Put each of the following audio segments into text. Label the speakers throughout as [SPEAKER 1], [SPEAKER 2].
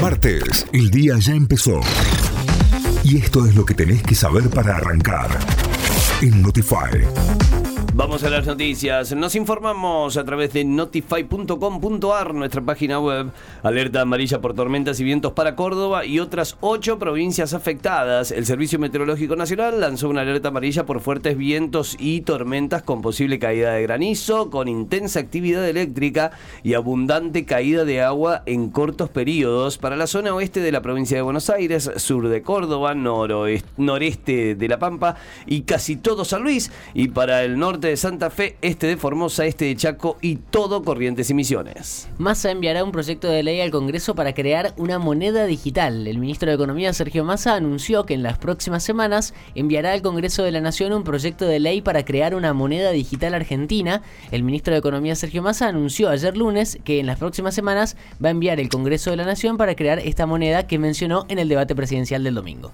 [SPEAKER 1] Martes, el día ya empezó. Y esto es lo que tenés que saber para arrancar en Notify.
[SPEAKER 2] Vamos a las noticias. Nos informamos a través de notify.com.ar, nuestra página web. Alerta amarilla por tormentas y vientos para Córdoba y otras ocho provincias afectadas. El Servicio Meteorológico Nacional lanzó una alerta amarilla por fuertes vientos y tormentas con posible caída de granizo, con intensa actividad eléctrica y abundante caída de agua en cortos periodos para la zona oeste de la provincia de Buenos Aires, sur de Córdoba, noreste de La Pampa y casi todo San Luis. Y para el norte de Santa Fe, este de Formosa, este de Chaco y todo Corrientes y Misiones.
[SPEAKER 3] Massa enviará un proyecto de ley al Congreso para crear una moneda digital. El ministro de Economía, Sergio Massa, anunció que en las próximas semanas enviará al Congreso de la Nación un proyecto de ley para crear una moneda digital argentina. El ministro de Economía, Sergio Massa, anunció ayer lunes que en las próximas semanas va a enviar el Congreso de la Nación para crear esta moneda que mencionó en el debate presidencial del domingo.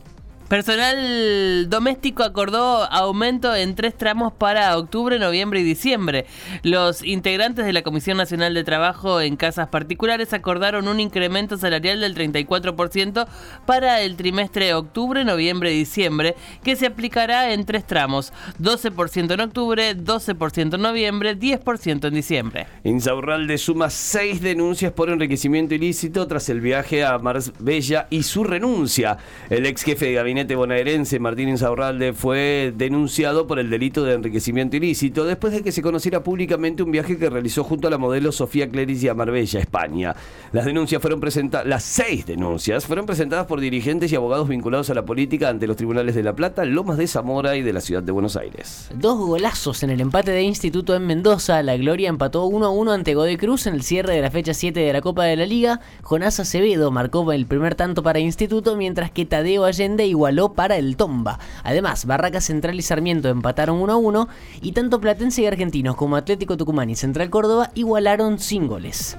[SPEAKER 4] Personal doméstico acordó aumento en tres tramos para octubre, noviembre y diciembre. Los integrantes de la Comisión Nacional de Trabajo en Casas Particulares acordaron un incremento salarial del 34% para el trimestre octubre, noviembre y diciembre, que se aplicará en tres tramos, 12% en octubre, 12% en noviembre, 10% en diciembre.
[SPEAKER 2] Insaurralde suma seis denuncias por enriquecimiento ilícito tras el viaje a Marbella y su renuncia. El ex jefe de gabinete gabinete bonaerense Martín Insaurralde fue denunciado por el delito de enriquecimiento ilícito después de que se conociera públicamente un viaje que realizó junto a la modelo Sofía Clerici a Marbella, España. Las denuncias fueron presentadas, las seis denuncias fueron presentadas por dirigentes y abogados vinculados a la política ante los tribunales de La Plata, Lomas de Zamora y de la ciudad de Buenos Aires.
[SPEAKER 3] Dos golazos en el empate de Instituto en Mendoza. La Gloria empató 1 a 1 ante Godoy Cruz en el cierre de la fecha 7 de la Copa de la Liga. Jonás Acevedo marcó el primer tanto para Instituto, mientras que Tadeo Allende igual para el Tomba. Además, Barraca Central y Sarmiento empataron 1 a 1 y tanto Platense y Argentinos como Atlético Tucumán y Central Córdoba igualaron sin goles.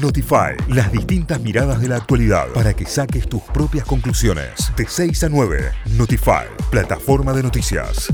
[SPEAKER 1] Notify, las distintas miradas de la actualidad para que saques tus propias conclusiones. De 6 a 9, Notify, plataforma de noticias.